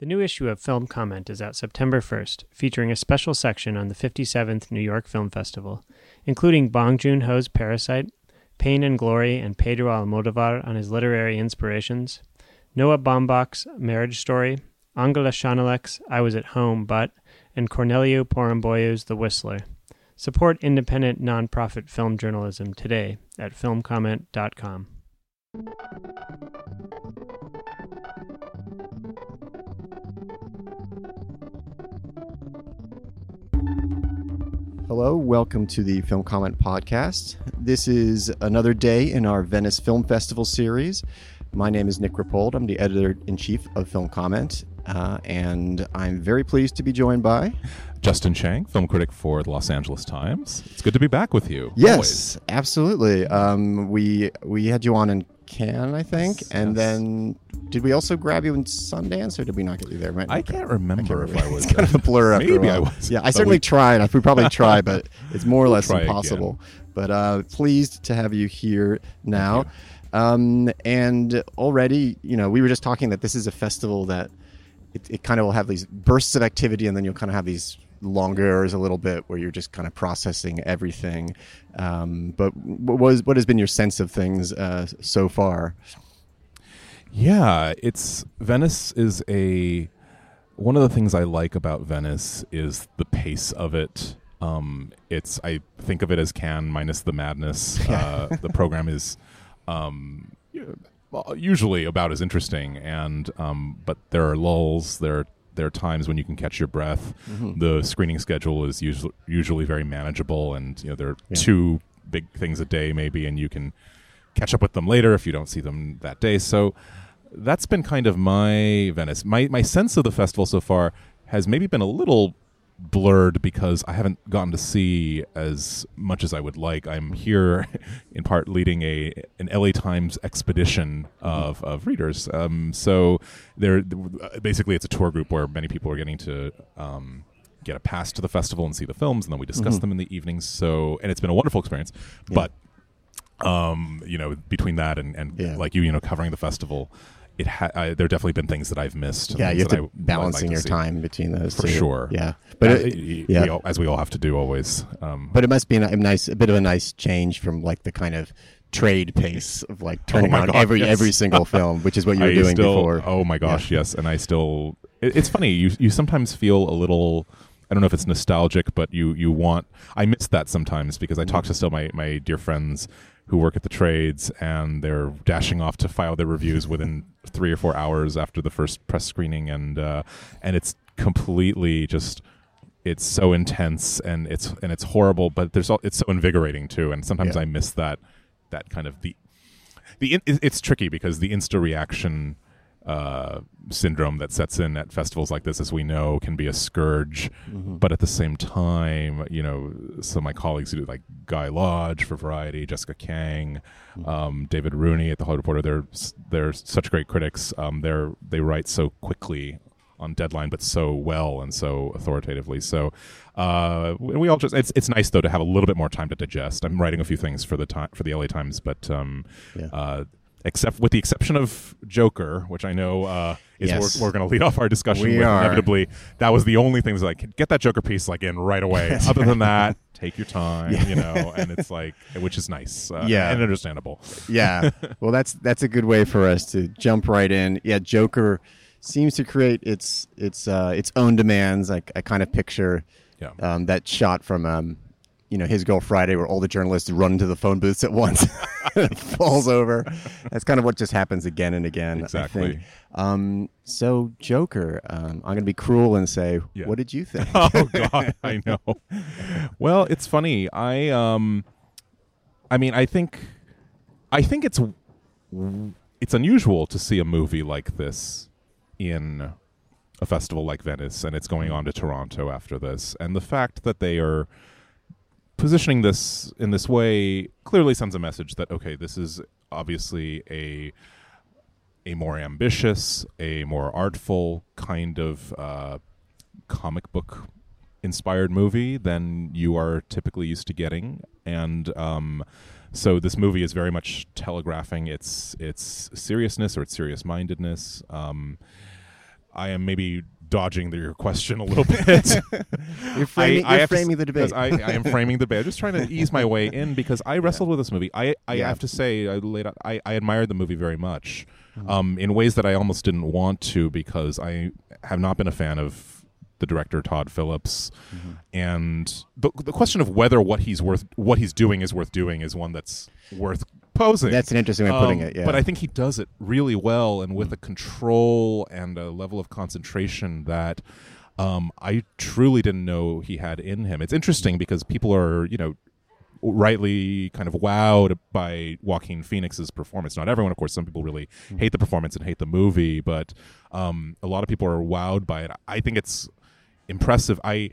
The new issue of Film Comment is out September 1st, featuring a special section on the 57th New York Film Festival, including Bong Joon Ho's Parasite, Pain and Glory, and Pedro Almodovar on his literary inspirations, Noah Baumbach's Marriage Story, Angela Schanelec's I Was at Home But, and Corneliu Porumboiu's The Whistler. Support independent nonprofit film journalism today at filmcomment.com. Hello, welcome to the Film Comment Podcast. This is another day in our Venice Film Festival series. My name is Nick Rapold. I'm the editor in chief of Film Comment, uh, and I'm very pleased to be joined by Justin Chang, film critic for the Los Angeles Times. It's good to be back with you. Yes, always. absolutely. Um, we we had you on in Cannes, I think, Yes, and yes. then did we also grab you in Sundance, or did we not get you there? Right? I can't remember if I was. It's kind of a blur after Maybe a I was. Yeah, I certainly we- tried. I we probably tried, but it's more or less try impossible. But uh, pleased to have you here now. Thank Um, and already, you know, we were just talking that this is a festival that it, it kind of will have these bursts of activity, and then you'll kind of have these longers a little bit where you're just kind of processing everything. Um, but what was what has been your sense of things uh, so far? Yeah, it's Venice is a one of the things I like about Venice is the pace of it. Um, it's I think of it as Cannes minus the madness. Uh, the program is um, usually about as interesting, and um, but there are lulls. There there are times when you can catch your breath. Mm-hmm. The screening schedule is usually usually very manageable, and you know there are Yeah. two big things a day maybe, and you can catch up with them later if you don't see them that day. So that's been kind of my Venice. My my sense of the festival so far has maybe been a little blurred because I haven't gotten to see as much as I would like. I'm here in part leading a an LA Times expedition of, of readers. Um, so there basically it's a tour group where many people are getting to um, get a pass to the festival and see the films and then we discuss them in the evenings. So and it's been a wonderful experience. But um, you know, between that and, and Yeah. like you, you know, covering the festival, it ha- I, there have definitely been things that I've missed. Yeah, you have to I like balancing to your see. time between those For two. sure. Yeah, but Uh, it, yeah. we all, as we all have to do always. Um, But it must be a, nice, a bit of a nice change from like the kind of trade pace of like turning Oh on God, every yes. every single film, which is what you were doing still, before. Oh my gosh, yes, and I still. It, it's funny. You you sometimes feel a little. I don't know if it's nostalgic, but you you want. I miss that sometimes because I talk to still my my dear friends who work at the trades and they're dashing off to file their reviews within three or four hours after the first press screening, and uh, and it's completely just. It's so intense and it's and it's horrible, but there's all, it's so invigorating too. And sometimes Yeah. I miss that that kind of the the in, it's tricky because the insta reaction uh, syndrome that sets in at festivals like this, as we know, can be a scourge. Mm-hmm. But at the same time, you know, some of my colleagues who do like Guy Lodge for Variety, Jessica Kiang, Mm-hmm. um, David Rooney at the Hollywood Reporter, they're they're such great critics. Um, they're they write so quickly on deadline, but so well and so authoritatively. So uh, we all just it's it's nice though to have a little bit more time to digest. I'm writing a few things for the time for the LA Times, but um, Yeah. uh, except with the exception of Joker, which I know uh, is Yes. we're, we're going to lead off our discussion We with are. inevitably. That was the only thing was like get that Joker piece like in right away. Other than that, take your time, you know, and it's like which is nice, uh, Yeah. and understandable. yeah. Well, that's that's a good way for us to jump right in. Yeah, Joker seems to create its its uh, its own demands. Like I kind of picture Yeah. um, that shot from um, you know His Girl Friday, where all the journalists run into the phone booths at once, falls over. That's kind of what just happens again and again. I Exactly. Um, so Joker, um, I'm going to be cruel and say, Yeah. what did you think? oh god i know well it's funny i um i mean i think i think it's it's unusual to see a movie like this in a festival like venice and it's going on to toronto after this and the fact that they are positioning this in this way clearly sends a message that okay this is obviously a a more ambitious a more artful kind of uh, comic book inspired movie than you are typically used to getting. And um, so this movie is very much telegraphing its its seriousness or its serious mindedness. Um, I am maybe dodging your question a little bit. You're framing, I you're have framing s- the debate. I, I am framing the debate. I'm just trying to ease my way in because I wrestled with this movie. I, I Yeah. have to say, I laid out, I, I admired the movie very much, Mm-hmm. um, in ways that I almost didn't want to because I have not been a fan of the director Todd Phillips, Mm-hmm. and the the question of whether what he's worth what he's doing is worth doing is one that's worth posing. That's an interesting way of putting Um, it. Yeah. But I think he does it really well and Mm. with a control and a level of concentration that um, I truly didn't know he had in him. It's interesting because people are, you know, rightly kind of wowed by Joaquin Phoenix's performance. Not everyone, of course. Some people really Mm. hate the performance and hate the movie, but um, a lot of people are wowed by it. I think it's impressive. I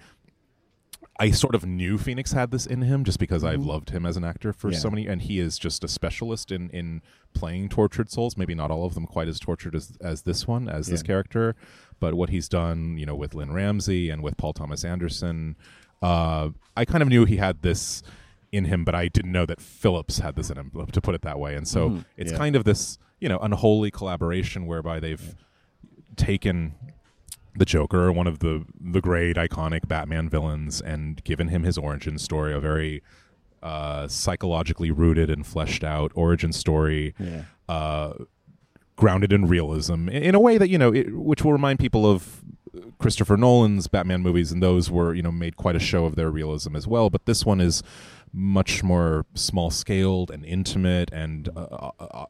I sort of knew Phoenix had this in him just because I've loved him as an actor for so Mm-hmm. Many, and he is just a specialist in in playing tortured souls. Maybe not all of them quite as tortured as as this one, as this character, but what he's done, you know, with Lynne Ramsay and with Paul Thomas Anderson, uh, I kind of knew he had this in him, but I didn't know that Phillips had this in him, to put it that way. And so Mhm. it's Yeah. kind of this, you know, unholy collaboration whereby they've taken the Joker, one of the the great iconic Batman villains, and given him his origin story, a very uh, psychologically rooted and fleshed out origin story, yeah. uh, grounded in realism, in, in a way that you know, it, which will remind people of Christopher Nolan's Batman movies, and those were you know made quite a show of their realism as well. But this one is much more small scaled and intimate, and uh, uh, uh,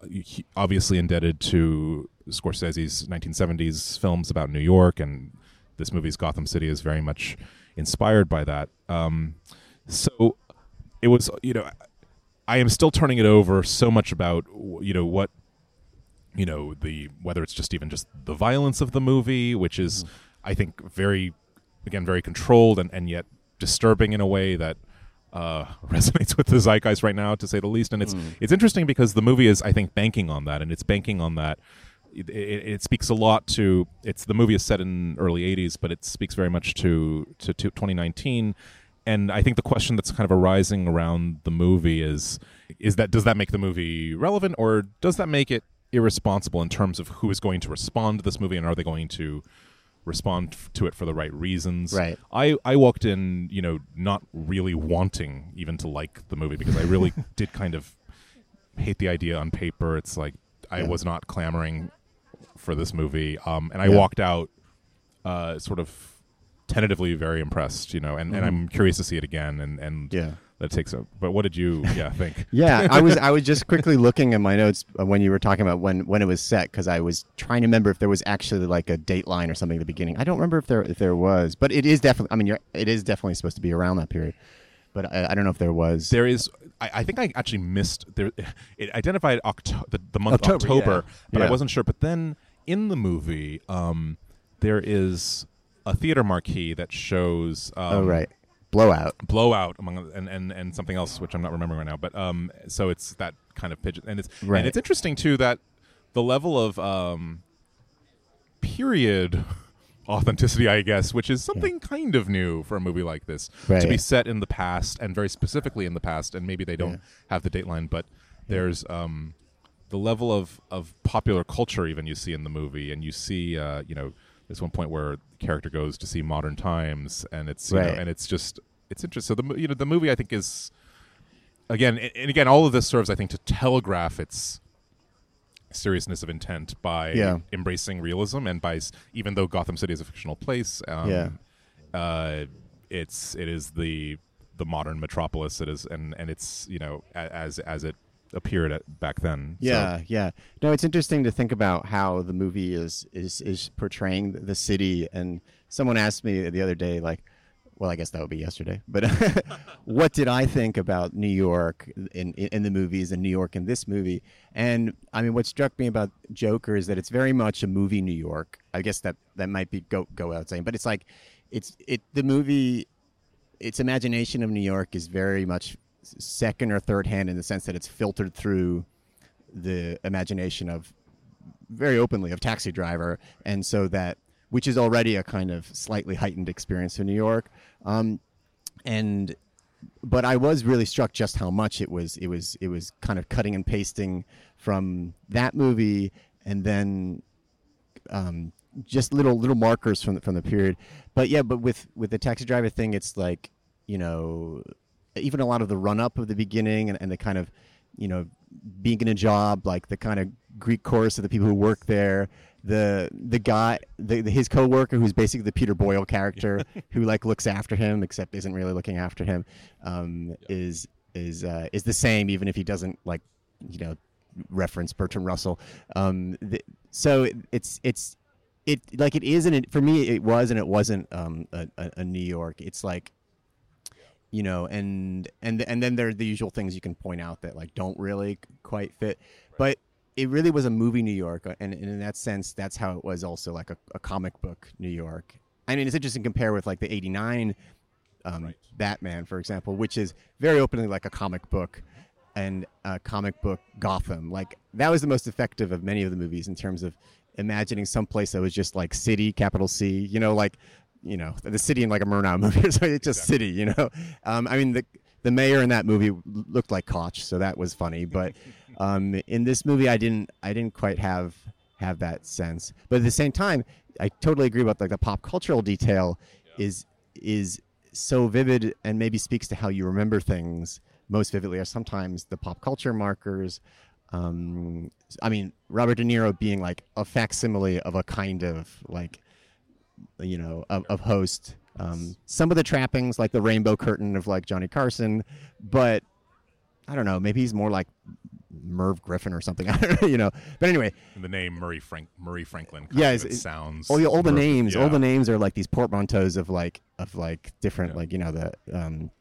obviously indebted to Scorsese's 1970s films about New York, and this movie's Gotham City is very much inspired by that. Um, so it was, you know, I am still turning it over so much about you know what you know the whether it's just even just the violence of the movie which is i think very again very controlled and, and yet disturbing in a way that uh, resonates with the zeitgeist right now to say the least. And it's it's interesting because the movie is i think banking on that. And it's banking on that. It, it, it speaks a lot to it's the movie is set in early 80s but it speaks very much to to, to 2019 and I think the question that's kind of arising around the movie is is that does that make the movie relevant or does that make it irresponsible in terms of who is going to respond to this movie and are they going to respond f- to it for the right reasons Right. I, I walked in you know not really wanting even to like the movie because I really did kind of hate the idea on paper it's like I Yeah. was not clamoring for this movie um, and I Yeah. walked out uh, sort of tentatively very impressed, you know, and, and I'm curious to see it again and, and Mm-hmm. Yeah. that takes a but what did you yeah think? Yeah, I was I was just quickly looking at my notes uh, when you were talking about when when it was set because I was trying to remember if there was actually like a date line or something at the beginning. I don't remember if there if there was, but it is definitely. I mean, you're, it is definitely supposed to be around that period, but I, I don't know if there was. There is I, I think I actually missed there it identified Octo- the, the month October, October, yeah. but I wasn't sure. But then in the movie, um, there is a theater marquee that shows um, oh right, blowout. blowout among and, and and something else which I'm not remembering right now. But um, so it's that kind of pigeon, and it's Right. and it's interesting too that the level of um, period authenticity, I guess, which is something kind of new for a movie like this to be set in the past and very specifically in the past, and maybe they don't Yeah. have the dateline, but there's um, the level of of popular culture even you see in the movie, and you see uh, you know. There's one point where the character goes to see Modern Times, and it's you know, and it's just it's interesting. So the you know the movie I think is again and and again all of this serves I think to telegraph its seriousness of intent by Yeah. embracing realism and by even though Gotham City is a fictional place, um, Yeah. uh, it's it is the the modern metropolis. It is and and it's you know as as it appeared at back then. So- Yeah, yeah. No, it's interesting to think about how the movie is is is portraying the city. And someone asked me the other day, like, well, I guess that would be yesterday, but what did I think about New York in, in the movies and New York in this movie? And I mean, what struck me about Joker is that it's very much a movie New York. I guess that that might be go go without saying, but it's like it's it the movie its imagination of New York is very much second or third hand in the sense that it's filtered through the imagination of very openly of taxi driver and so that which is already a kind of slightly heightened experience in New York um, and but I was really struck just how much it was it was it was kind of cutting and pasting from that movie and then um, just little little markers from the, from the period. But yeah, but with with the taxi driver thing, it's like you know, even a lot of the run up of the beginning and, and the kind of you know being in a job, like the kind of Greek chorus of the people who work there. The the guy, the, the his coworker, who's basically the Peter Boyle character, who like looks after him, except isn't really looking after him, um, is is uh, is the same, even if he doesn't like you know reference Bertrand Russell. Um, the, so it, it's it's it like it is and it for me it was and it wasn't um, a, a, a New York. It's like you know and and and then there are the usual things you can point out that like don't really quite fit, but it really was a movie New York, uh, and, and in that sense, that's how it was also like a, a comic book New York. I mean, it's interesting to compare with like the '89 um, Right. Batman, for example, which is very openly like a comic book and a comic book Gotham. Like that was the most effective of many of the movies in terms of imagining some place that was just like city, capital C. You know, like you know the city in like a Murnau movie. so it's just city. You know, um, I mean the the mayor in that movie looked like Koch, so that was funny. But um, in this movie, I didn't I didn't quite have have that sense. But at the same time, I totally agree about like the pop cultural detail is is so vivid and maybe speaks to how you remember things most vividly are sometimes the pop culture markers. Um, I mean, Robert De Niro being like a facsimile of a kind of like, you know, of, of host. Um, some of the trappings, like the rainbow curtain of like Johnny Carson, but I don't know. Maybe he's more like Merv Griffin or something. I don't know, you know. But anyway, the name Murray Frank Murray Franklin. Yeah, kind it's- of it- sounds. all the all the perfect. names, all the names are like these portmanteaus of like of like different Yeah. like you know the um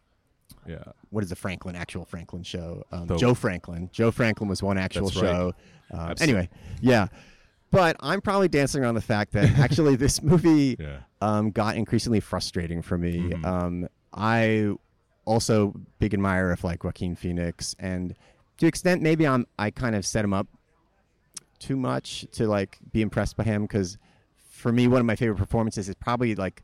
Yeah, what is the Franklin actual Franklin show? Um, The- Joe Franklin. Joe Franklin was one actual That's right. show. Um, anyway, yeah. But I'm probably dancing around the fact that actually this movie yeah. um, got increasingly frustrating for me. Mhm. Um, I also big admirer of like Joaquin Phoenix, and to extent maybe I'm I kind of set him up too much to like be impressed by him because for me one of my favorite performances is probably like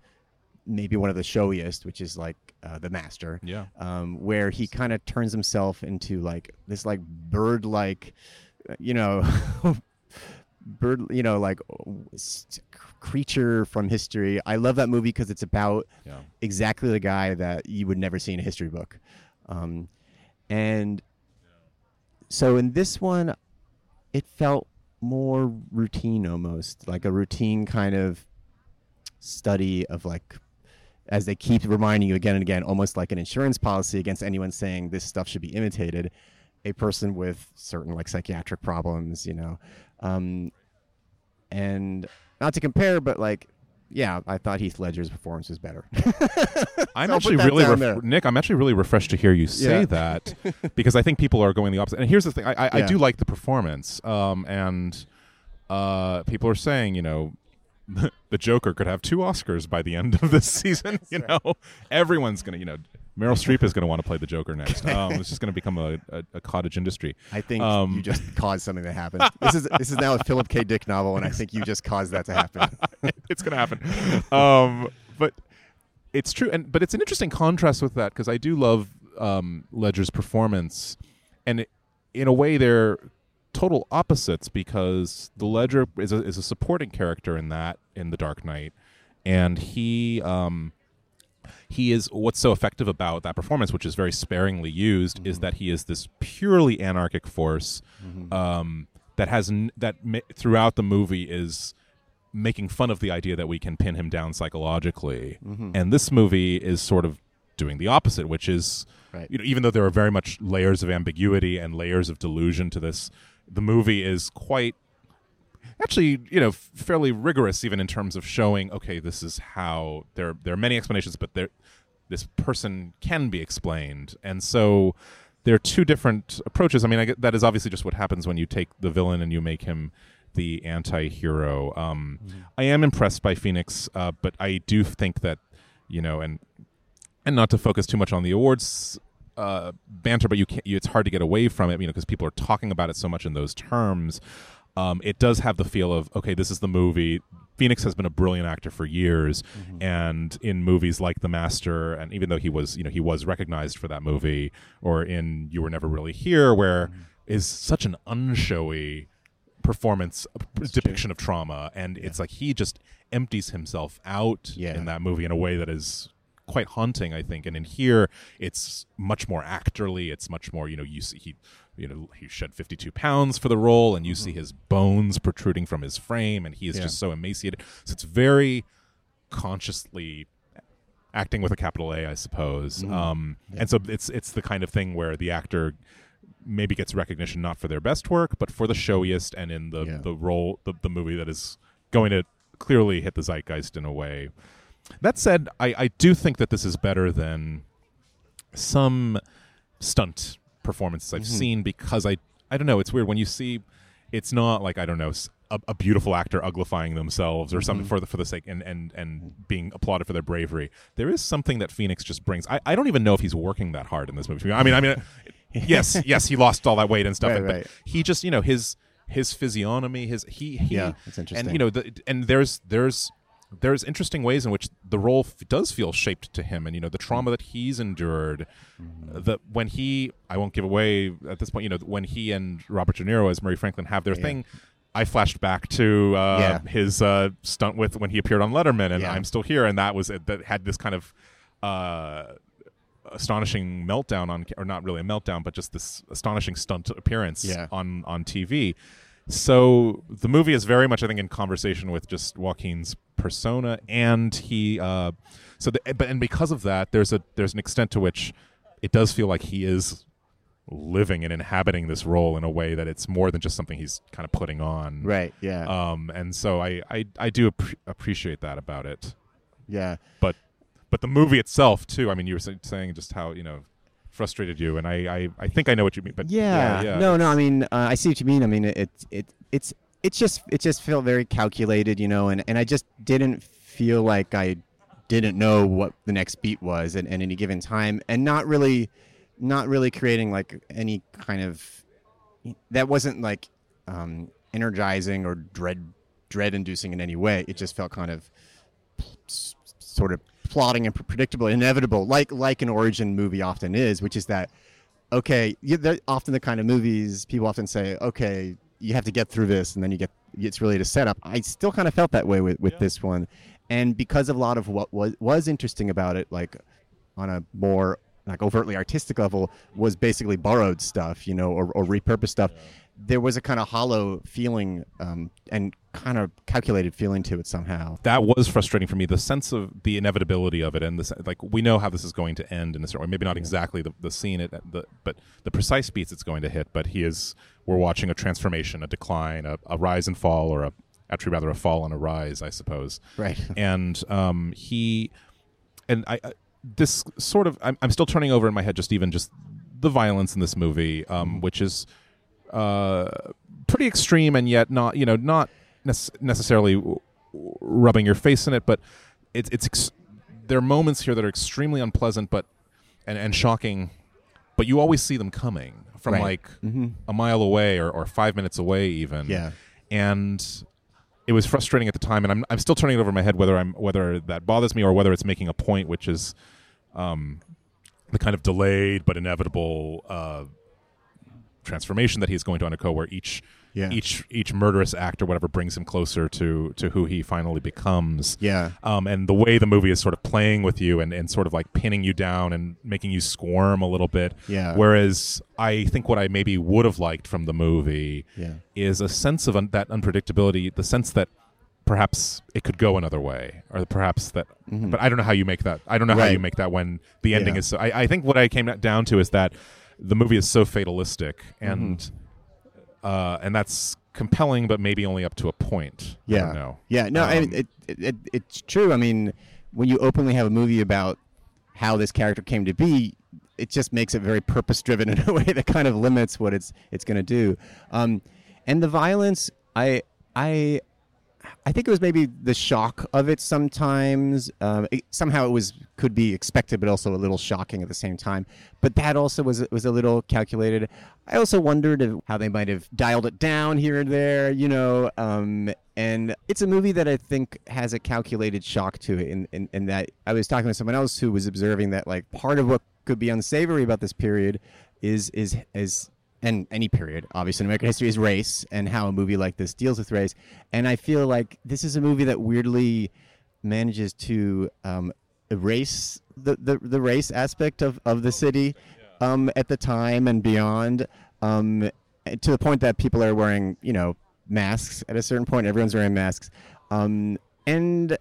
maybe one of the showiest, which is like uh, the Master Yeah. um, where he kind of turns himself into like this like bird like you know bird you know like creature from history. I love that movie because it's about Yeah. exactly the guy that you would never see in a history book. Um, and so in this one it felt more routine almost like a routine kind of study of like as they keep reminding you again and again almost like an insurance policy against anyone saying this stuff should be imitated. A person with certain like psychiatric problems you know um, and not to compare but like yeah i thought heath ledger's performance was better I'm So actually really ref- Nick. I'm actually really refreshed to hear you say Yeah. that because I think people are going the opposite. And here's the thing: I, I, I do like the performance, um, and uh, people are saying, you know, the Joker could have two Oscars by the end of this season. You know, everyone's gonna, you know, Meryl Streep is gonna want to play the Joker next. Um, it's just gonna become a, a, a cottage industry. i think Um, you just caused something to happen this is this is now a philip k dick novel and i think you just caused that to happen it's gonna happen. Um, but it's true, and but it's an interesting contrast with that because I do love um, Ledger's performance, and it, in a way they're total opposites because the Ledger is a, is a supporting character in that in the Dark Knight, and he um, he is what's so effective about that performance, which is very sparingly used, is mm-hmm. that he is this purely anarchic force mm-hmm. um, that has n- that ma- throughout the movie is making fun of the idea that we can pin him down psychologically, mm-hmm. and this movie is sort of doing the opposite, which is Right. you know even though there are very much layers of ambiguity and layers of delusion to this, the movie is quite actually you know fairly rigorous even in terms of showing okay this is how there there are many explanations but there this person can be explained and so there are two different approaches i mean I get, that is obviously just what happens when you take the villain and you make him the anti-hero um, i am impressed by phoenix uh, but i do think that you know and and not to focus too much on the awards uh, banter, but you can't. You, it's hard to get away from it, you know, because people are talking about it so much in those terms. Um, it does have the feel of okay, this is the movie. Phoenix has been a brilliant actor for years, and in movies like The Master, and even though he was, you know, he was recognized for that movie, or in You Were Never Really Here, where is such an unshowy performance a depiction of trauma. And it's like he just empties himself out Yeah. in that movie in a way that is quite haunting i think. And in here it's much more actorly. It's much more you know you see he you know he shed 52 pounds for the role and you see his bones protruding from his frame and he is Mm-hmm. Yeah. just so emaciated so it's very consciously acting with a capital A, I suppose. Mm-hmm. Um, And so it's it's the kind of thing where the actor maybe gets recognition not for their best work, but for the showiest and in the Yeah. the role the, the movie that is going to clearly hit the zeitgeist in a way. That said, I, I do think that this is better than some stunt performances I've Mm-hmm. seen because I I don't know. It's weird when you see. It's not like I don't know a beautiful actor uglifying themselves or Mm-hmm. something for the for the sake and, and and being applauded for their bravery. There is something that Phoenix just brings. I, I don't even know if he's working that hard in this movie. I mean I mean yes yes he lost all that weight and stuff, Right, but right. he just you know his his physiognomy his he he Yeah, that's interesting. and you know the, and there's there's there's interesting ways in which the role f- does feel shaped to him and you know the trauma that he's endured Mm-hmm. that when he I won't give away at this point you know when he and Robert De Niro as Murray Franklin have their Yeah. thing I flashed back to uh, Yeah. his uh, stunt with when he appeared on Letterman and Yeah. I'm still here and that was it, that had this kind of uh, astonishing meltdown on or not really a meltdown but just this astonishing stunt appearance Yeah. on on TV so the movie is very much I think in conversation with just Joaquin's persona and he uh so the, but and because of that there's a there's an extent to which it does feel like he is living and inhabiting this role in a way that it's more than just something he's kind of putting on Right. Yeah. um and so I I, I do appre- appreciate that about it yeah. but but the movie itself too i mean you were saying just how you know frustrated you and i i, I think i know what you mean but Yeah. yeah, No, no. I mean, uh, I see what you mean. I mean, it, it, it's, it's just, it just felt very calculated, you know, and, and I just didn't feel like I didn't know what the next beat was at, at any given time, and not really, not really creating like any kind of, that wasn't like um, energizing or dread, dread inducing in any way. It just felt kind of sort of plotting and predictable, inevitable, like like an origin movie often is, which is that okay, you, they're often the kind of movies people often say, okay, you have to get through this, and then you get it's really a setup. I still kind of felt that way with, with this one, and because of a lot of what was was interesting about it, like on a more like overtly artistic level, was basically borrowed stuff, you know, or, or repurposed stuff. There was a kind of hollow feeling um, and kind of calculated feeling to it somehow. that was frustrating for me the sense of the inevitability of it and this like we know how this is going to end in a certain way maybe not exactly the, the scene it the but the precise beats it's going to hit but he is we're watching a transformation a decline a, a rise and fall or a actually rather a fall and a rise i suppose Right. and um, he and I, I this sort of I'm, I'm still turning over in my head just even just the violence in this movie um, which is uh, pretty extreme and yet not you know not nec- necessarily w- w- rubbing your face in it but it's it's ex- there are moments here that are extremely unpleasant but and, and shocking but you always see them coming from Right. like Mm-hmm. a mile away or, or five minutes away even Yeah. and it was frustrating at the time, and I'm I'm still turning it over in my head whether I'm whether that bothers me or whether it's making a point, which is um, the kind of delayed but inevitable uh, transformation that he's going to undergo, where each Yeah. each each murderous act or whatever brings him closer to to who he finally becomes. Yeah. Um, and the way the movie is sort of playing with you and, and sort of like pinning you down and making you squirm a little bit. Yeah. Whereas I think what I maybe would have liked from the movie Yeah. is a sense of un- that unpredictability, the sense that perhaps it could go another way, or perhaps that. But I don't know how you make that. I don't know how you make that when the ending Yeah. is. So, I, I think what I came down to is that the movie is so fatalistic, and Mm-hmm. uh, and that's compelling, but maybe only up to a point. I Yeah. don't know. Yeah. No, I Um, mean, it, it, it, it's true. I mean, when you openly have a movie about how this character came to be, it just makes it very purpose driven in a way that kind of limits what it's it's going to do. Um, and the violence, I I I think it was maybe the shock of it sometimes. Um, it, somehow it was could be expected, but also a little shocking at the same time. But that also was was a little calculated. I also wondered if, how they might have dialed it down here and there, you know. Um, and it's a movie that I think has a calculated shock to it. In, in, in that I was talking to someone else who was observing that like part of what could be unsavory about this period is is is and any period, obviously in American history, is race and how a movie like this deals with race. And I feel like this is a movie that weirdly manages to um, erase the, the, the race aspect of, of the city um, at the time and beyond um, to the point that people are wearing, you know, masks at a certain point. Everyone's wearing masks. Um, and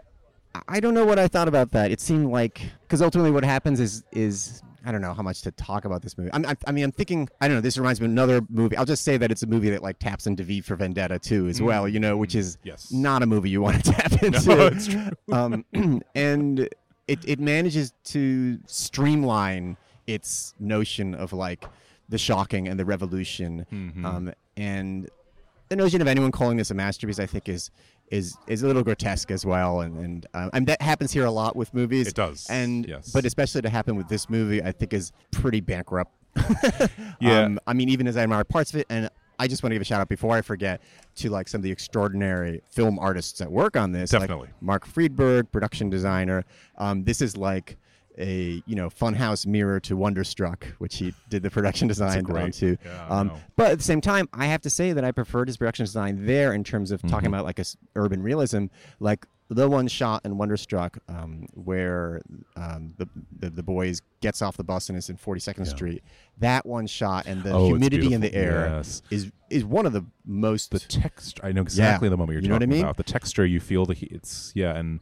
I don't know what I thought about that. It seemed like because ultimately what happens is is I don't know how much to talk about this movie. I'm, I, I mean, I'm thinking I don't know. This reminds me of another movie. I'll just say that it's a movie that like taps into V for Vendetta too, as well. You know, which is Yes. not a movie you want to tap into. No, it's true. Um, and it it manages to streamline its notion of like the shocking and the revolution. Mhm. Um, and the notion of anyone calling this a masterpiece, I think, is is is a little grotesque as well, and and, uh, and that happens here a lot with movies. It does, and yes. but especially to happen with this movie, I think is pretty bankrupt. Yeah. Um, I mean, even as I admire parts of it, and I just want to give a shout out before I forget to like some of the extraordinary film artists that work on this. like Definitely. Mark Friedberg, production designer. Um, this is like a you know funhouse mirror to Wonderstruck, which he did the production design great- onto. yeah, um, but at the same time, I have to say that I preferred his production design there in terms of talking Mhm. about like a s- urban realism, like the one shot in Wonderstruck um, where um, the, the the boys gets off the bus and is in 42nd Yeah. Street. That one shot and the Oh, humidity in the air Yes. is is one of the most the texture. I know exactly the moment you're You what I talking mean? about. The texture you feel the heat. It's yeah, and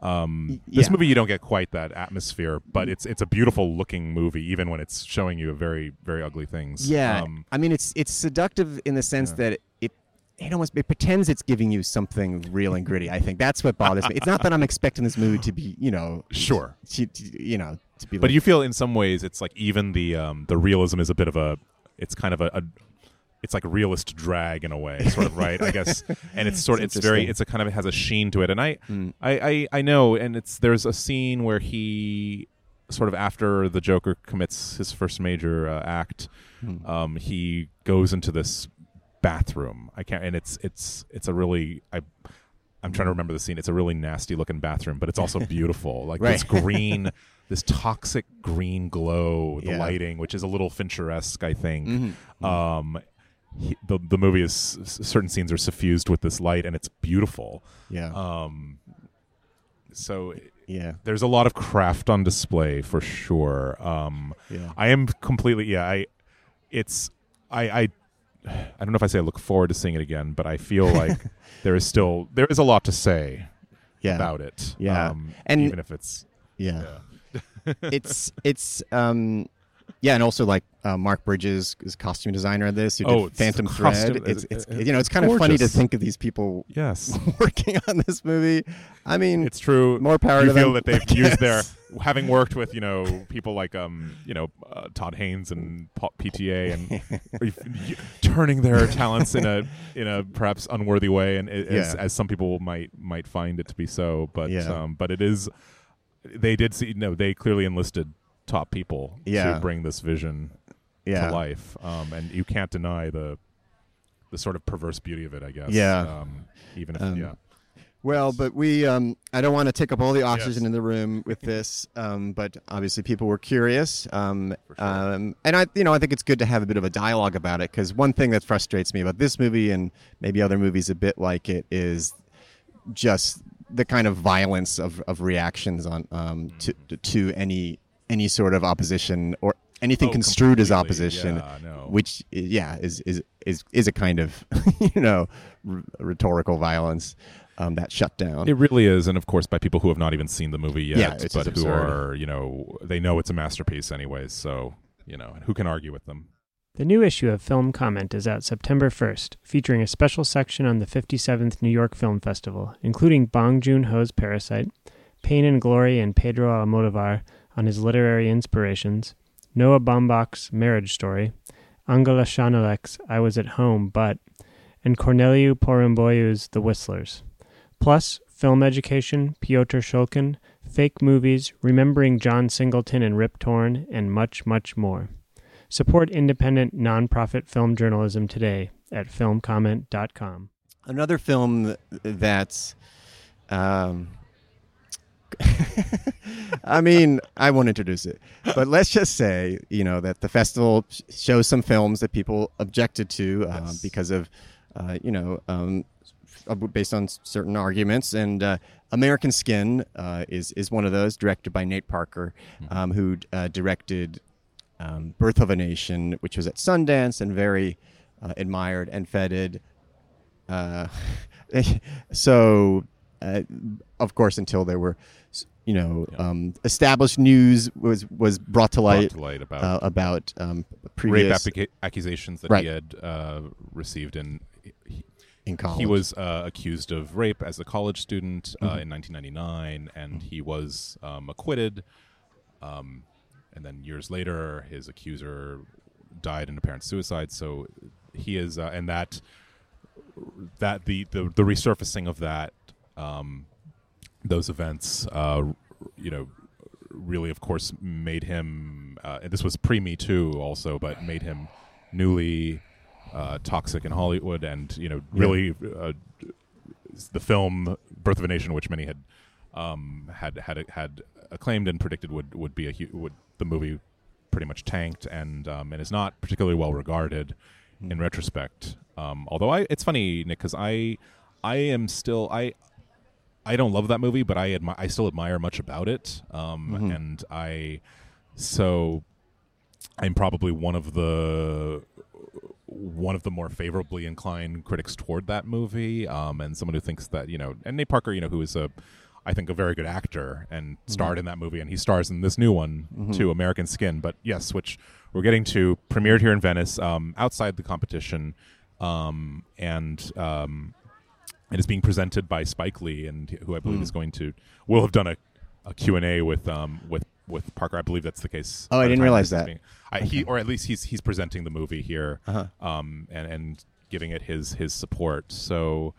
um, Y- this yeah. movie you don't get quite that atmosphere, but it's it's a beautiful looking movie, even when it's showing you very very ugly things. Yeah, Um, I mean it's it's seductive in the sense Yeah. that it it almost it pretends it's giving you something real and gritty. I think that's what bothers me. It's not that I'm expecting this movie to be you know Sure. to, to- you know to be but like, you feel in some ways it's like even the um, the realism is a bit of a it's kind of a, a it's like a realist drag in a way sort of right? I guess and it's sort of It's it's very it's a kind of it has a sheen to it. And i Mm. I, I i know and it's there's a scene where he sort of after the joker commits his first major uh, act Mm. um he goes into this bathroom. I can't and it's it's it's a really i i'm trying to remember the scene. It's a really nasty looking bathroom but it's also beautiful. Like this green this toxic green glow the Yeah. lighting which is a little fincher-esque i think. Mhm. um he, the the movie is certain scenes are suffused with this light and it's beautiful yeah um so yeah there's a lot of craft on display for sure um yeah I am completely yeah. I it's I I I don't know if I say I look forward to seeing it again, but I feel like there is still there is a lot to say yeah about it. Yeah. um, And- even if it's yeah. yeah. it's it's um yeah, and also like uh, Mark Bridges is costume designer of this. Who Oh, it's Phantom Thread. costume- It's, it- it's it- you know it's kind of funny to think of these people yes, working on this movie. I mean, it's true. more power you to feel them. that they've used their having worked with you know people like um you know uh, Todd Haynes and PTA and turning their talents in a in a perhaps unworthy way and a- as, as some people might might find it to be so but Yeah. um but it is they did see no they clearly enlisted top people Yeah. to bring this vision yeah. to life um and you can't deny the the sort of perverse beauty of it I guess Yeah. um even if Um, yeah Well, but we, um, I don't want to take up all the oxygen Yes. in the room with this, um, but obviously people were curious. Um, sure. um, and I, you know, I think it's good to have a bit of a dialogue about it because one thing that frustrates me about this movie and maybe other movies a bit like it is just the kind of violence of, of reactions on um, to, to any any sort of opposition or anything Oh, construed as opposition Yeah, no. which yeah is is is is a kind of you know r- rhetorical violence um, that shut down. It really is, and of course, by people who have not even seen the movie yet, Yeah, but who are, you know, they know it's a masterpiece, anyways. So, you know, who can argue with them? The new issue of Film Comment is out September 1st, featuring a special section on the 57th New York Film Festival, including Bong Joon Ho's Parasite, Pain and Glory and Pedro Almodovar on his literary inspirations, Noah Baumbach's Marriage Story, Angela Schanelec's I Was at Home But, and Corneliu Porumboiu's The Whistlers. Plus, film education, Piotr Szulkin, fake movies, remembering John Singleton and Rip Torn, and much, much more. Support independent, nonprofit film journalism today at filmcomment.com. Another film that's um, I mean, I won't introduce it, but let's just say, you know, that the festival sh- shows some films that people objected to um, Yes. because of, uh, you know, um, based on certain arguments. And uh, American Skin uh, is is one of those, directed by Nate Parker, um, who uh, directed um, Birth of a Nation, which was at Sundance and very uh, admired and feted. Uh, so, uh, of course, until there were, you know, Yeah. um, established news was was brought to light, Brought to light about uh, about um, rape previous applica- accusations that Right. he had uh, received in. He, in college. he was uh, accused of rape as a college student uh, Mm-hmm. in 1999, and he was um, acquitted. Um, and then years later, his accuser died in apparent suicide. So he is, uh, and that that the, the the resurfacing of that um, those events, uh, you know, really, of course, made him. Uh, and this was pre Me Too, also, but made him newly uh, toxic in Hollywood, and you know, really, uh, the film Birth of a Nation, which many had um, had had had acclaimed and predicted would would be a hu- would the movie pretty much tanked and um, and is not particularly well regarded in retrospect. Um, although I, it's funny, Nick, because I I am still I I don't love that movie, but I admi- I still admire much about it. Um, And I so I'm probably one of the one of the more favorably inclined critics toward that movie, um, and someone who thinks that you know, and Nate Parker, you know, who is a I think a very good actor and starred in that movie, and he stars in this new one too, American Skin. But yes, which we're getting to, premiered here in Venice, um, outside the competition, um, and um, and is being presented by Spike Lee, and who I believe is going to will have done a, a Q and A with um with with Parker. I believe that's the case. Oh, I didn't realize that. being- I, He or at least he's he's presenting the movie here, Uh-huh. um, and and giving it his his support. So,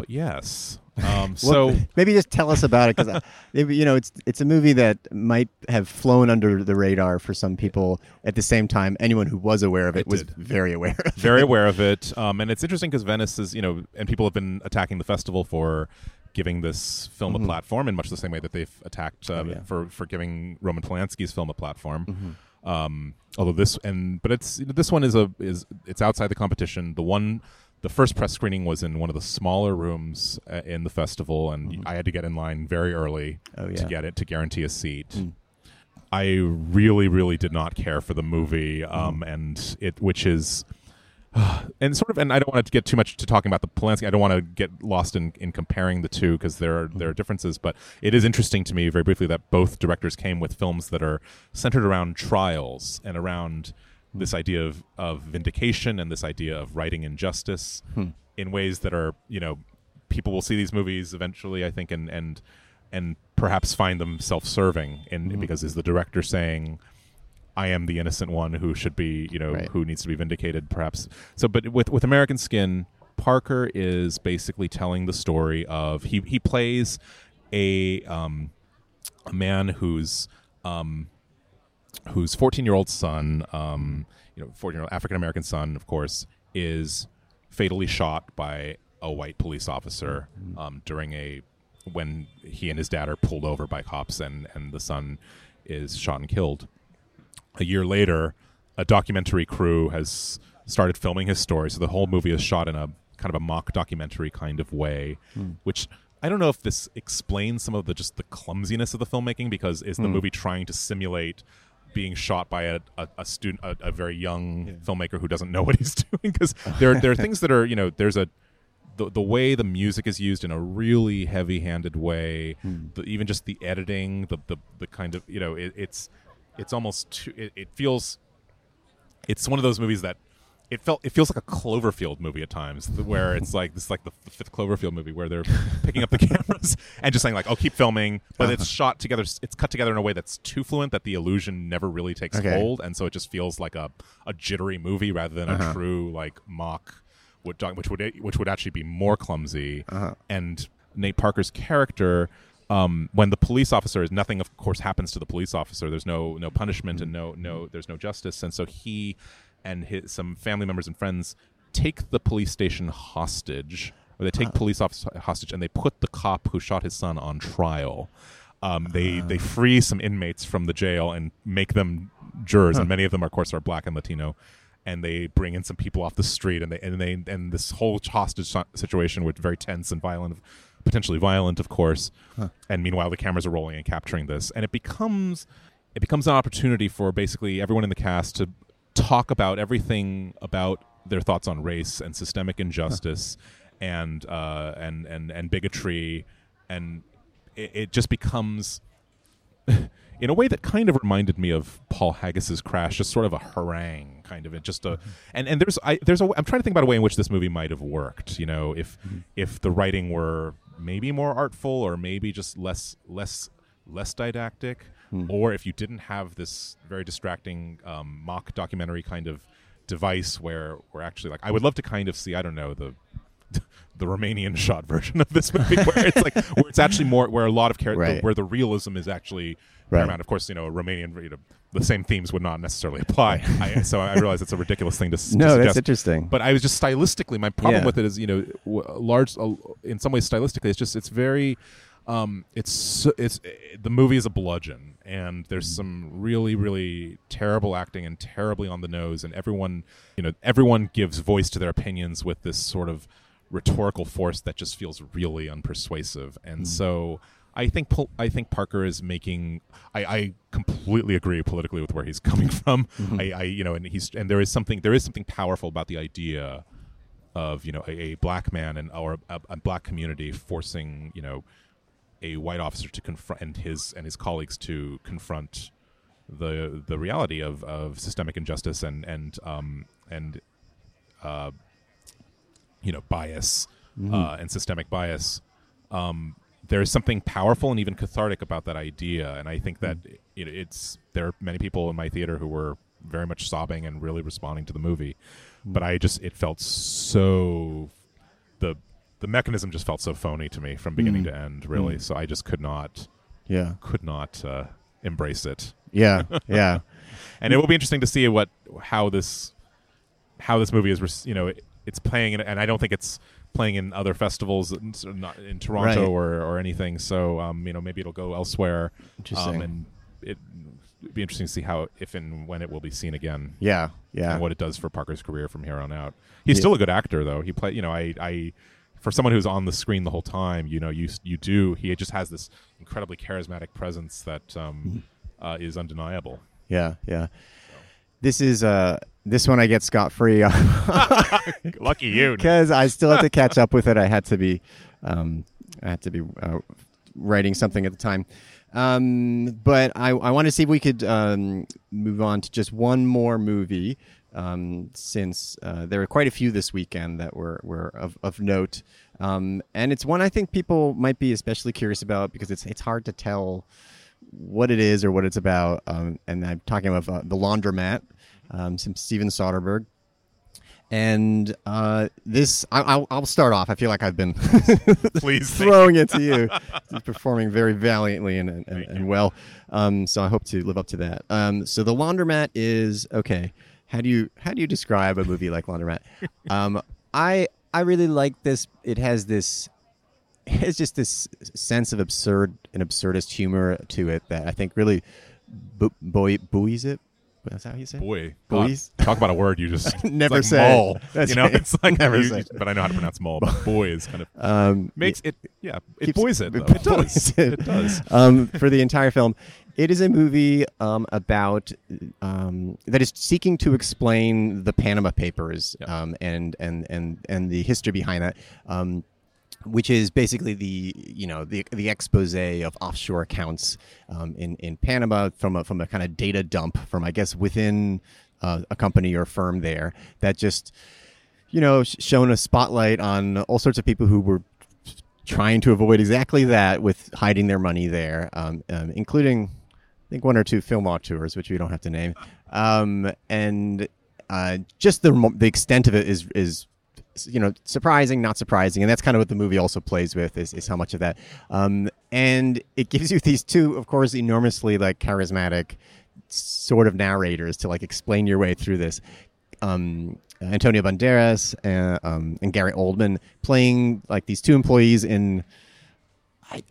but yes, um, so Well, maybe just tell us about it because you know it's it's a movie that might have flown under the radar for some people. At the same time, anyone who was aware of it, It was did. very aware. Of very it. aware of it. Um, and it's interesting because Venice is, you know, and people have been attacking the festival for giving this film a platform in much the same way that they've attacked uh, Mm-hmm. Oh, yeah. for for giving Roman Polanski's film a platform. Mm-hmm. Um, although this and but it's this one is a is it's outside the competition. The one. The first press screening was in one of the smaller rooms uh, in the festival, and I had to get in line very early Mm-hmm. Oh, to get it to guarantee a seat. Mm. I really, really did not care for the movie, Mm-hmm. um, and it, which is, and sort of, and I don't want to get too much to talking about the Polanski. I don't want to get lost in, in comparing the two because there are there are differences. But it is interesting to me, very briefly, that both directors came with films that are centered around trials and around this idea of, of vindication and this idea of righting injustice in ways that are, you know, people will see these movies eventually, I think, and and and perhaps find them self-serving, in because is the director saying, "I am the innocent one who should be, you know, Right. who needs to be vindicated," perhaps. So, but with with American Skin, Parker is basically telling the story of he he plays a um, a man who's um, whose 14 year old son, um, you know, 14 year old African American son, of course, is fatally shot by a white police officer um, during a when he and his dad are pulled over by cops and and the son is shot and killed. A year later, a documentary crew has started filming his story. So the whole movie is shot in a kind of a mock documentary kind of way, which I don't know if this explains some of the just the clumsiness of the filmmaking because is the movie trying to simulate being shot by a, a, a student, a, a very young filmmaker who doesn't know what he's doing? Because there there are things that are you know there's a the, the way the music is used in a really heavy-handed way, hmm. the, even just the editing, the, the the kind of you know it, it's it's almost too, it, it feels it's one of those movies that it felt it feels like a Cloverfield movie at times, where it's like this is like the, fifth Cloverfield movie where they're picking up the cameras and just saying like, "Oh, keep filming," but it's shot together. It's cut together in a way that's too fluent that the illusion never really takes Okay. hold, and so it just feels like a, a jittery movie rather than Uh-huh. a true like mock, which which would which would actually be more clumsy. Uh-huh. And Nate Parker's character. Um, when the police officer is nothing, of course, happens to the police officer. There's no no punishment and no no there's no justice, and so he and his some family members and friends take the police station hostage, or they take police officer hostage, and they put the cop who shot his son on trial. Um, they they free some inmates from the jail and make them jurors, and many of them, of course, are black and Latino. And they bring in some people off the street, and they and they and this whole hostage situation, which very tense and violent, potentially violent, of course. And meanwhile, the cameras are rolling and capturing this, and it becomes it becomes an opportunity for basically everyone in the cast to talk about everything about their thoughts on race and systemic injustice and uh, and and and bigotry, and it, it just becomes in a way that kind of reminded me of Paul Haggis's Crash, just sort of a harangue, kind of it just a and and there's I there's a I'm trying to think about a way in which this movie might have worked. You know, if if the writing were maybe more artful or maybe just less less less didactic, or if you didn't have this very distracting um, mock documentary kind of device where we're actually like I would love to kind of see I don't know the the Romanian shot version of this movie where it's like where it's actually more where a lot of char- Right. where the realism is actually Right. paramount. Of course, you know, Romanian you know, the same themes would not necessarily apply. I, so I realize it's a ridiculous thing to, s- to No, that's interesting. But I was just stylistically. My problem Yeah. with it is, you know, w- large uh, in some ways stylistically, it's just it's very, um, it's so- it's uh, the movie is a bludgeon, and there's Mm-hmm. some really really terrible acting and terribly on the nose, and everyone, you know, everyone gives voice to their opinions with this sort of rhetorical force that just feels really unpersuasive, and Mm. so. I think I think Parker is making. I, I completely agree politically with where he's coming from. Mm-hmm. I, I you know, and he's and there is something there is something powerful about the idea of you know a, a black man and or a, a black community forcing you know a white officer to confront and his and his colleagues to confront the the reality of, of systemic injustice and and um and uh you know bias uh, and systemic bias. Um there is something powerful and even cathartic about that idea and i think that it, it's there are many people in my theater who were very much sobbing and really responding to the movie but i just it felt so the the mechanism just felt so phony to me from beginning to end really so i just could not yeah, could not uh, embrace it yeah, yeah. and it will be interesting to see what how this how this movie is you know it, it's playing in, and I don't think it's playing in other festivals in, not in Toronto Right. or or anything so um you know maybe it'll go elsewhere Interesting. um, and it it'd be interesting to see how if and when it will be seen again Yeah, yeah. and what it does for Parker's career from here on out he's Yeah. still a good actor though he play you know I I for someone who's on the screen the whole time you know you you do he just has this incredibly charismatic presence that um uh, is undeniable Yeah, yeah. This is uh this one I get scot free lucky you because I still have to catch up with it. I had to be, um, I had to be uh, writing something at the time. Um, but I, I want to see if we could um, move on to just one more movie, um, since uh, there were quite a few this weekend that were, were of, of note. Um, and it's one I think people might be especially curious about because it's it's hard to tell what it is or what it's about. Um, and I'm talking about uh, the Laundromat, um, some Steven Soderbergh. And uh, this, I, I'll, I'll start off. I feel like I've been please throwing it to you, You're performing very valiantly and, and, and, and well. Um, so I hope to live up to that. Um, so the Laundromat is okay. How do you how do you describe a movie like Laundromat? Um, I I really like this. It has this It's just this sense of absurd and absurdist humor to it that I think really bu- buoy, buoys it. That's how you say it? Boy, Boys? God, talk about a word you just Never like say. Mole. That's you know, right. it's like Never you- say but I know how to pronounce mole. But boy is kind of Um, makes it. Yeah, it boys it. Though. it It does. it. It does. um, for the entire film. It is a movie um, about um, that is seeking to explain the Panama Papers Yeah. um, and and and and the history behind that. Um, which is basically the you know the the expose of offshore accounts um, in in Panama from a from a kind of data dump from I guess within uh, a company or firm there that just you know shown a spotlight on all sorts of people who were trying to avoid exactly that with hiding their money there, um, um, including think one or two film auteurs, which we don't have to name, um, and uh, just the the extent of it is is you know surprising, not surprising, and that's kind of what the movie also plays with is, is how much of that, um, and it gives you these two, of course, enormously like charismatic sort of narrators to like explain your way through this. Um, Antonio Banderas and, um, and Gary Oldman playing like these two employees in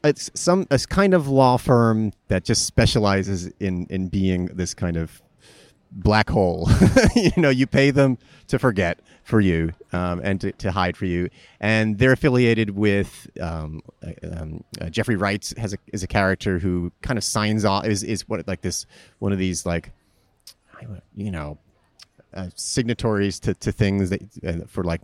it's some a kind of law firm that just specializes in in being this kind of black hole. you know, you pay them to forget for you um, and to, to hide for you, and they're affiliated with um, um, uh, Jeffrey Wright has a is a character who kind of signs off is is what like this one of these like you know uh, signatories to, to things that uh, for like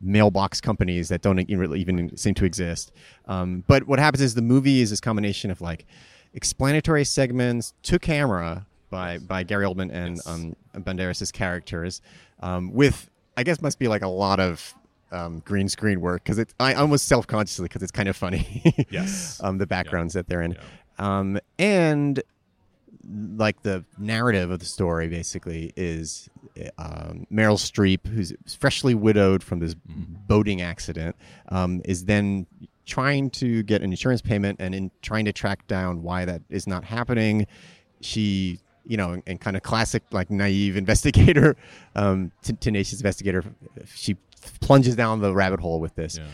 mailbox companies that don't even really even seem to exist. Um, but what happens is the movie is this combination of like explanatory segments to camera by by Gary Oldman and Yes. um, Banderas' characters um, with I guess must be like a lot of um, green screen work because it's I almost self consciously because it's kind of funny. Yes. um, the backgrounds that they're in, Yeah. um, and like the narrative of the story basically is um, Meryl Streep, who's freshly widowed from this boating accident, um, is then trying to get an insurance payment and in trying to track down why that is not happening. She, you know, and kind of classic like naive investigator, um, t- tenacious investigator, she plunges down the rabbit hole with this. Yeah.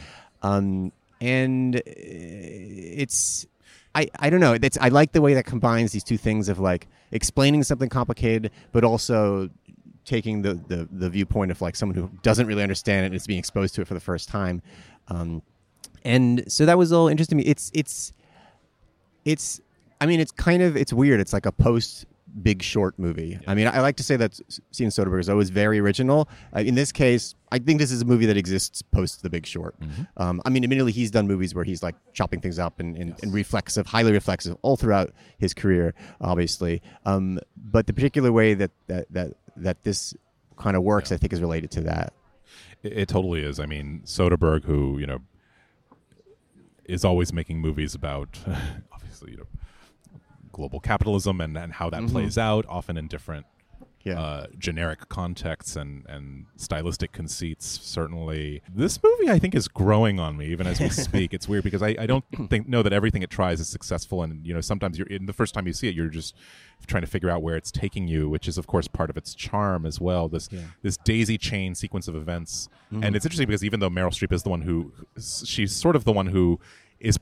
Um, and uh, it's I, I don't know. I like the way that combines these two things of like explaining something complicated, but also taking the, the, the viewpoint of like someone who doesn't really understand it and is being exposed to it for the first time. Um, and so that was all interesting to me. It's it's it's I mean it's kind of it's weird. It's like a post Big Short movie. I mean I like to say that Steven Soderbergh is always very original. Uh, in this case, I think this is a movie that exists post The Big Short. Um, I mean, admittedly, he's done movies where he's like chopping things up and, and, and reflexive, highly reflexive, all throughout his career, obviously. Um, but the particular way that that that that this kind of works, I think, is related to that. It, it totally is. I mean, Soderbergh, who you know is always making movies about, obviously, you know, global capitalism and, and how that plays out, often in different Yeah. uh, generic contexts and, and stylistic conceits. Certainly, this movie I think is growing on me even as we speak. It's weird because I, I don't think know that everything it tries is successful, and you know sometimes you're in the first time you see it, you're just trying to figure out where it's taking you, which is of course part of its charm as well. This this daisy chain sequence of events, and it's interesting because even though Meryl Streep is the one who she's sort of the one who is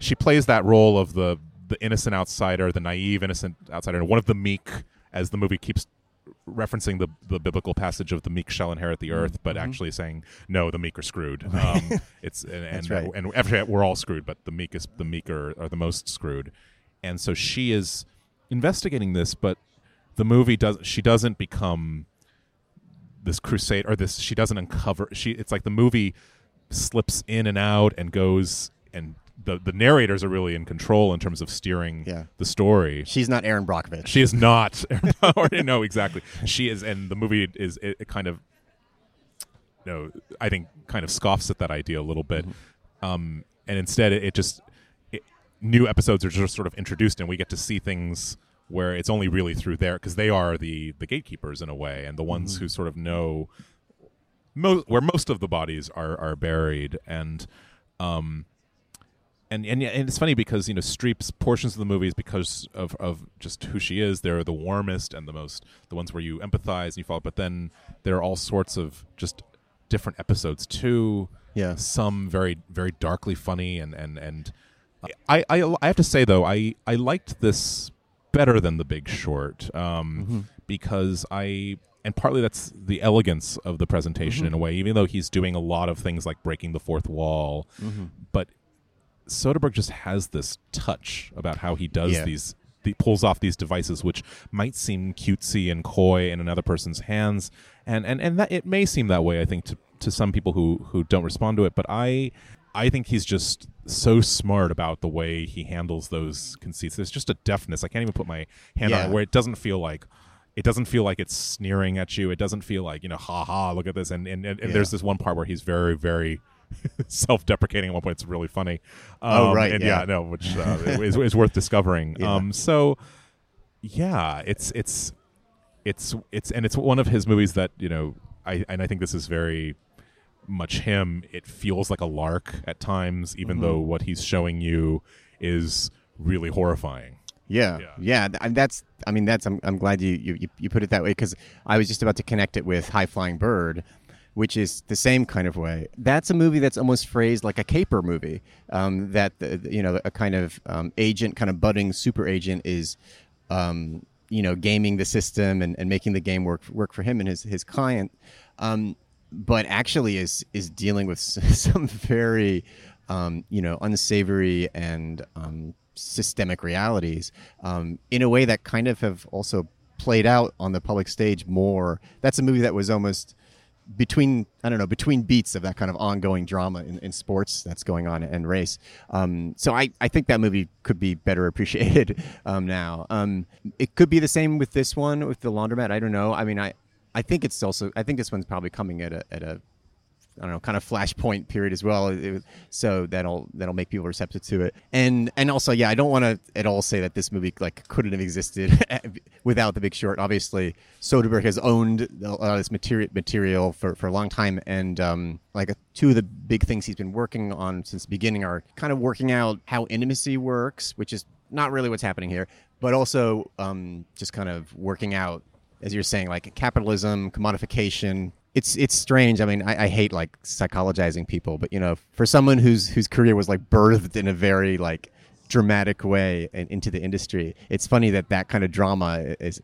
she plays that role of the the innocent outsider, the naive innocent outsider, and one of the meek, as the movie keeps referencing the the biblical passage of the meek shall inherit the earth, but actually saying no, the meek are screwed. Um, it's and and, right. and every, we're all screwed, but the meek is the meek are, are the most screwed, and so she is investigating this, but the movie does she doesn't become this crusade or this she doesn't uncover she it's like the movie slips in and out and goes and the the narrators are really in control in terms of steering Yeah. the story. She's not Erin Brockovich. she is not. No exactly. She is and the movie is it, it kind of you no i think kind of scoffs at that idea a little bit. Um and instead it, it just it, new episodes are just sort of introduced and we get to see things where it's only really through there because they are the the gatekeepers in a way and the ones who sort of know mo- where most of the bodies are are buried. And um and, and and it's funny because you know Streep's portions of the movies because of, of just who she is. They're the warmest and the most the ones where you empathize and you follow but then there are all sorts of just different episodes too. Yeah. some very very darkly funny and and and I I, I have to say though I I liked this better than The Big Short um, mm-hmm. because I and partly that's the elegance of the presentation mm-hmm. in a way even though he's doing a lot of things like breaking the fourth wall mm-hmm. but Soderbergh just has this touch about how he does Yeah. these he pulls off these devices which might seem cutesy and coy in another person's hands. And and and that it may seem that way i think to to some people who who don't respond to it. But i i think he's just so smart about the way he handles those conceits. There's just a deftness i can't even put my hand on it where it doesn't feel like it doesn't feel like it's sneering at you. It doesn't feel like you know ha ha look at this. And and, and, and Yeah. there's this one part where he's very very self-deprecating at one point it's really funny Oh, Um, right, and yeah. no which uh, is, is worth discovering Yeah. um so yeah it's it's it's it's and it's one of his movies that you know i and i think this is very much him it feels like a lark at times even Mm-hmm. though what he's showing you is really horrifying Yeah, Yeah. yeah. and that's. I mean, that's. I'm, I'm glad you, you you- you put it that way because I was just about to connect it with High Flying Bird, which is the same kind of way. That's a movie that's almost phrased like a caper movie. Um, that the, you know a kind of um, agent, kind of budding super agent, is um, you know gaming the system and, and making the game work work for him and his his client. Um, but actually is is dealing with some very um, you know unsavory and um, systemic realities in a way that kind of have also played out on the public stage more. That's a movie that was almost between I don't know between beats of that kind of ongoing drama in, in sports that's going on and race. Um, so I, I think that movie could be better appreciated um, now. Um, it could be the same with this one with the laundromat. I don't know. I mean I I think it's also I think this one's probably coming at a at a I don't know, kind of flashpoint period as well. It, so that'll that'll make people receptive to it. And and also, yeah, I don't want to at all say that this movie like couldn't have existed without The Big Short. Obviously, Soderbergh has owned a lot of this material material for, for a long time, and um, like two of the big things he's been working on since the beginning are kind of working out how intimacy works, which is not really what's happening here, but also um, just kind of working out as you're saying, like capitalism, commodification, it's it's strange. I mean, I, I, hate like psychologizing people, but you know, for someone whose whose career was like birthed in a very like dramatic way and into the industry, it's funny that that kind of drama is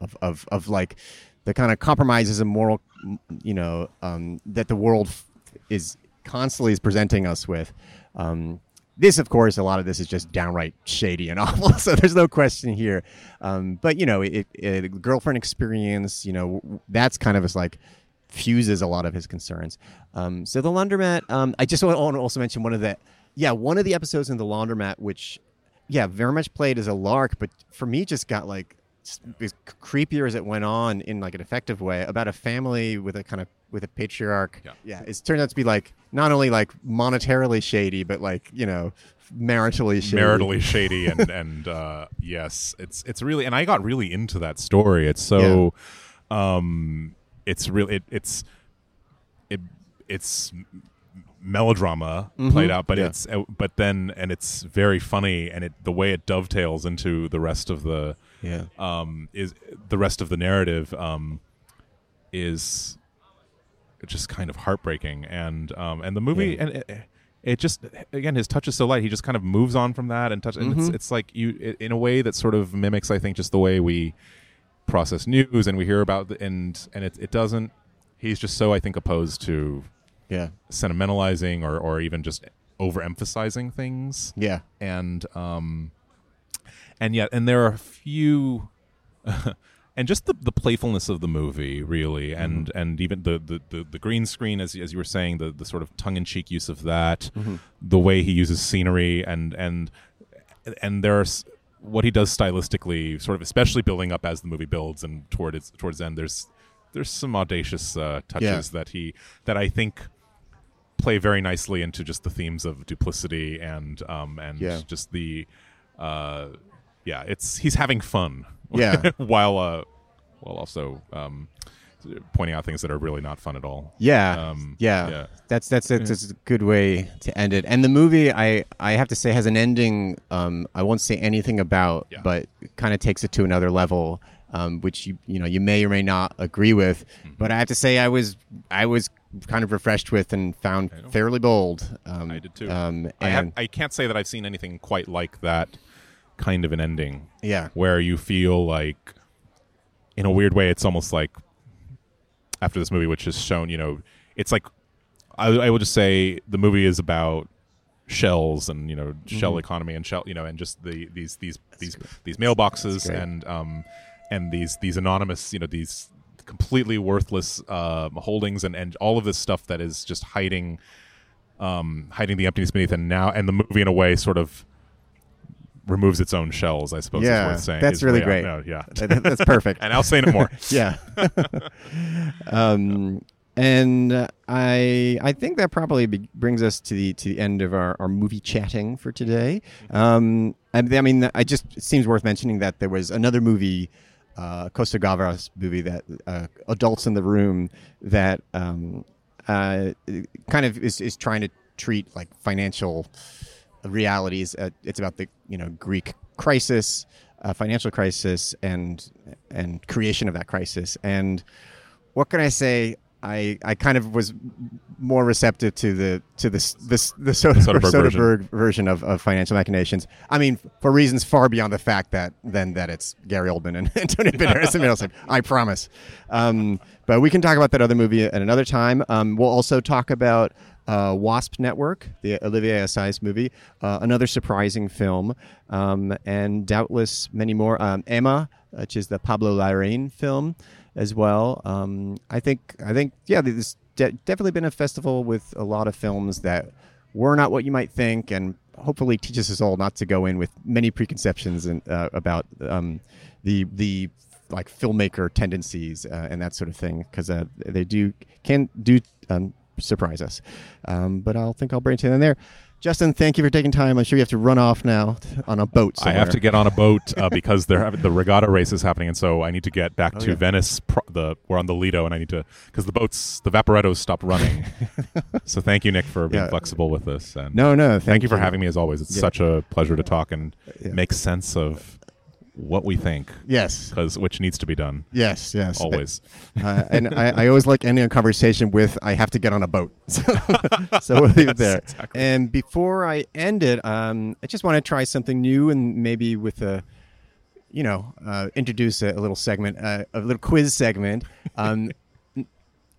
of of, of like the kind of compromises and moral, you know, um, that the world is constantly is presenting us with. Um, this, of course, a lot of this is just downright shady and awful. So there's no question here. Um, but you know, it, it, girlfriend experience, you know, that's kind of as like fuses a lot of his concerns. Um, so the laundromat. Um, I just want to also mention one of the yeah one of the episodes in the laundromat, which yeah very much played as a lark, but for me just got like creepier as it went on in like an effective way about a family with a kind of with a patriarch. Yeah, yeah it turned out to be like not only like monetarily shady, but like you know maritally shady. maritally shady and and uh, yes it's it's really and i got really into that story it's so yeah. um it's really it, it's it it's melodrama mm-hmm. played out but yeah. it's uh, but then and it's very funny and it the way it dovetails into the rest of the yeah um is the rest of the narrative um is just kind of heartbreaking and um and the movie yeah. and it, it, just again his touch is so light he just kind of moves on from that and touch and mm-hmm. it's, it's like you it, in a way that sort of mimics i think just the way we process news and we hear about the, and and it it doesn't. He's just so I think opposed to yeah sentimentalizing or or even just overemphasizing things. Yeah, and um, and yet and there are a few. and just the, the playfulness of the movie really mm-hmm. and mm-hmm. and even the, the, the, the, green screen as, as you were saying the, the sort of tongue-in-cheek use of that mm-hmm. the way he uses scenery and and and there's what he does stylistically, sort of especially building up as the movie builds and toward its towards the end, there's there's some audacious uh, touches yeah. that he that I think play very nicely into just the themes of duplicity and um and yeah. just the uh yeah it's he's having fun yeah while uh while also um pointing out things that are really not fun at all. Yeah, um, yeah. yeah, That's that's that's, that's, a good way to end it. And the movie, I I have to say, has an ending. Um, I won't say anything about, yeah. but kind of takes it to another level, um, which you you know you may or may not agree with. Mm-hmm. But I have to say, I was I was kind of refreshed with and found fairly bold. Um, I did too. Um, I, have, I can't say that I've seen anything quite like that kind of an ending. Yeah, where you feel like in a weird way, it's almost like after this movie, which has shown, you know, it's like I, I will just say the movie is about shells and you know mm-hmm. shell economy and shell you know and just the these these That's these great. these mailboxes and um and these these anonymous you know these completely worthless uh, holdings and and all of this stuff that is just hiding um hiding the emptiness beneath and now and the movie in a way sort of removes its own shells. I suppose yeah, is worth saying. That's really great. Out, yeah, that's perfect. and I'll say no more. yeah. um, and uh, I I think that probably be, brings us to the to the end of our, our movie chatting for today. Um, I, I mean, I just it seems worth mentioning that there was another movie. Uh, Costa Gavras movie that uh, adults in the room that um, uh, kind of is, is trying to treat like financial realities. Uh, it's about the you know Greek crisis, uh, financial crisis, and and creation of that crisis. And what can I say? I I kind of was more receptive to the to this this the Soderbergh, Soderbergh Soderbergh version, of, of Financial Machinations. I mean, for reasons far beyond the fact that then that it's Gary Oldman and Antonio Banderas and Streep. I promise. Um, but we can talk about that other movie at another time. Um, we'll also talk about uh, Wasp Network, the Olivier Assayas movie, uh, another surprising film, um, and doubtless many more. Um, Ema, which is the Pablo Larraín film, as well. Um, I think I think yeah, there's de- definitely been a festival with a lot of films that were not what you might think, and hopefully teaches us all not to go in with many preconceptions and uh, about um, the the like filmmaker tendencies uh, and that sort of thing because uh, they do can do um, surprise us. Um, but I'll think I'll bring it in there. Justin, thank you for taking time. I'm sure you have to run off now on a boat. Somewhere. I have to get on a boat uh, because they're having, the regatta race is happening, and so I need to get back Oh, to yeah. Venice. Pro- the we're on the Lido, and I need to because the boats, the Vaporettos stopped running. so thank you, Nick, for being Yeah. flexible with this. And No, no. thank, you for having me as always. It's Yeah. such a pleasure to talk and make sense of what we think, Yes. because which needs to be done Yes. Yes. always. uh, and I, I always like ending a conversation with "I have to get on a boat," so we'll leave it there. exactly. And before I end it, um, I just want to try something new and maybe with a, you know, uh, introduce a, a little segment, uh, a little quiz segment. Um,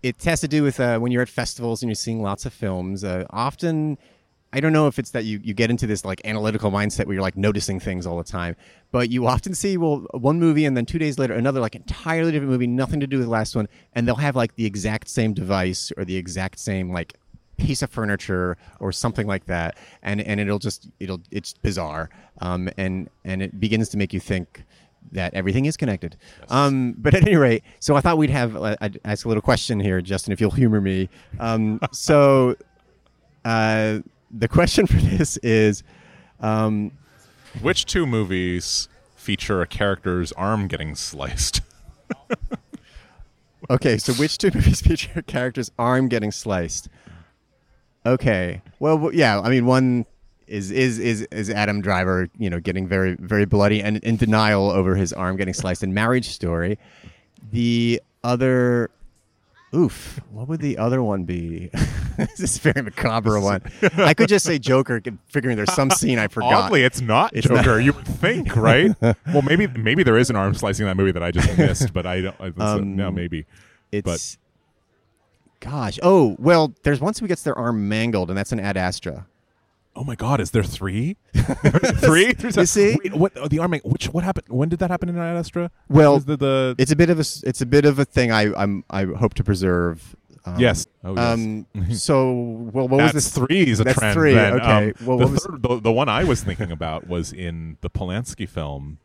it has to do with uh, when you're at festivals and you're seeing lots of films. Uh, often, I don't know if it's that you, you get into this like analytical mindset where you're like noticing things all the time, but you often see well one movie and then two days later another like entirely different movie, nothing to do with the last one, and they'll have like the exact same device or the exact same like piece of furniture or something like that, and and it'll just it'll it's bizarre, um, and and it begins to make you think that everything is connected. Um, but at any rate, so I thought we'd have uh, I'd ask a little question here, Justin, if you'll humor me. Um, so uh, the question for this is, um, Which two movies feature a character's arm getting sliced? okay, so which two movies feature a character's arm getting sliced? Okay, well, yeah, I mean, one is is is is Adam Driver, you know, getting very very bloody and in denial over his arm getting sliced in Marriage Story. The other. Oof! What would the other one be? this is a very macabre one. I could just say Joker, figuring there's some scene I forgot. Oddly, it's not It's Joker. not- You would think, right? well, maybe maybe there is an arm slicing in that movie that I just missed, but I don't. Um, no, maybe. It's gosh. Oh well, there's once who gets their arm mangled, and that's an Ad Astra. Oh my God! Is there three? three? You see? Wait, what? Oh, the arm. Which? What happened? When did that happen in Ad Astra? Well, the, the It's a bit of a it's a bit of a thing I I'm I hope to preserve. Um, yes. Oh, yes. Um. So well, what was this? three is a That's trend. three, Then. okay. Um, Well, the, what was- third, the, the one I was thinking about was in the Polanski film,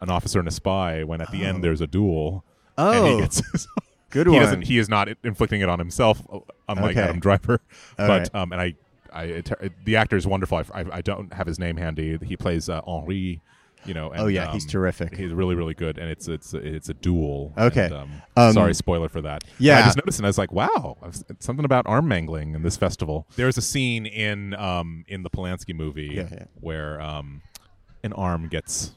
An Officer and a Spy, when at the end there's a duel. and Oh. he gets Good he one. doesn't. He is not inflicting it on himself, uh, unlike Okay. Adam Driver. All but right. um, and I, I, it, the actor is wonderful. I, I, I don't have his name handy. He plays uh, Henri. You know. And, Oh, yeah, he's um, terrific. He's really, really good, and it's it's it's a duel. Okay. And, um, Um, sorry, spoiler for that. Yeah. I just noticed, and I was like, wow, something about arm mangling in this festival. There's a scene in um in the Polanski movie Yeah, yeah. where um an arm gets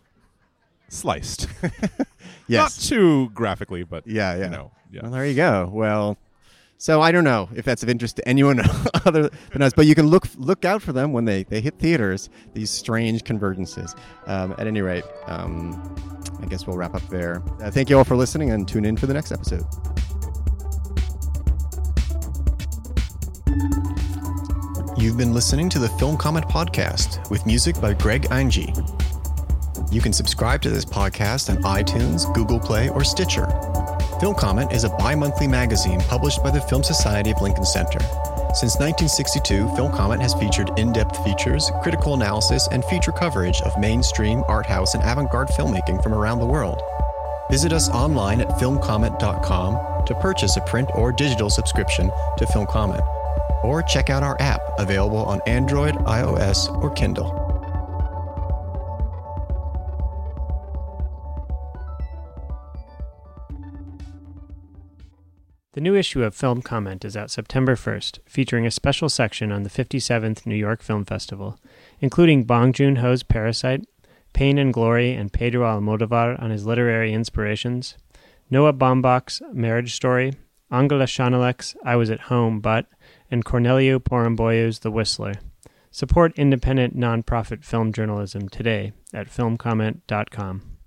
sliced. yes. Not too graphically, but Yeah. Yeah. you know, yeah. Well, there you go. Well, so I don't know if that's of interest to anyone other than us, but you can look look out for them when they, they hit theaters. These strange convergences. Um, at any rate, um, I guess we'll wrap up there. Uh, thank you all for listening, and tune in for the next episode. You've been listening to the Film Comment Podcast with music by Greg Angie. You can subscribe to this podcast on iTunes, Google Play, or Stitcher. Film Comment is a bi monthly magazine published by the Film Society of Lincoln Center. Since 1962, Film Comment has featured in depth features, critical analysis, and feature coverage of mainstream, art house, and avant garde filmmaking from around the world. Visit us online at filmcomment.com to purchase a print or digital subscription to Film Comment, or check out our app available on Android, iOS, or Kindle. The new issue of Film Comment is out September 1st, featuring a special section on the 57th New York Film Festival, including Bong Joon Ho's Parasite, Pain and Glory, and Pedro Almodovar on his literary inspirations, Noah Baumbach's Marriage Story, Angela Schanelec's I Was at Home But, and Corneliu Porumboiu's The Whistler. Support independent nonprofit film journalism today at filmcomment.com.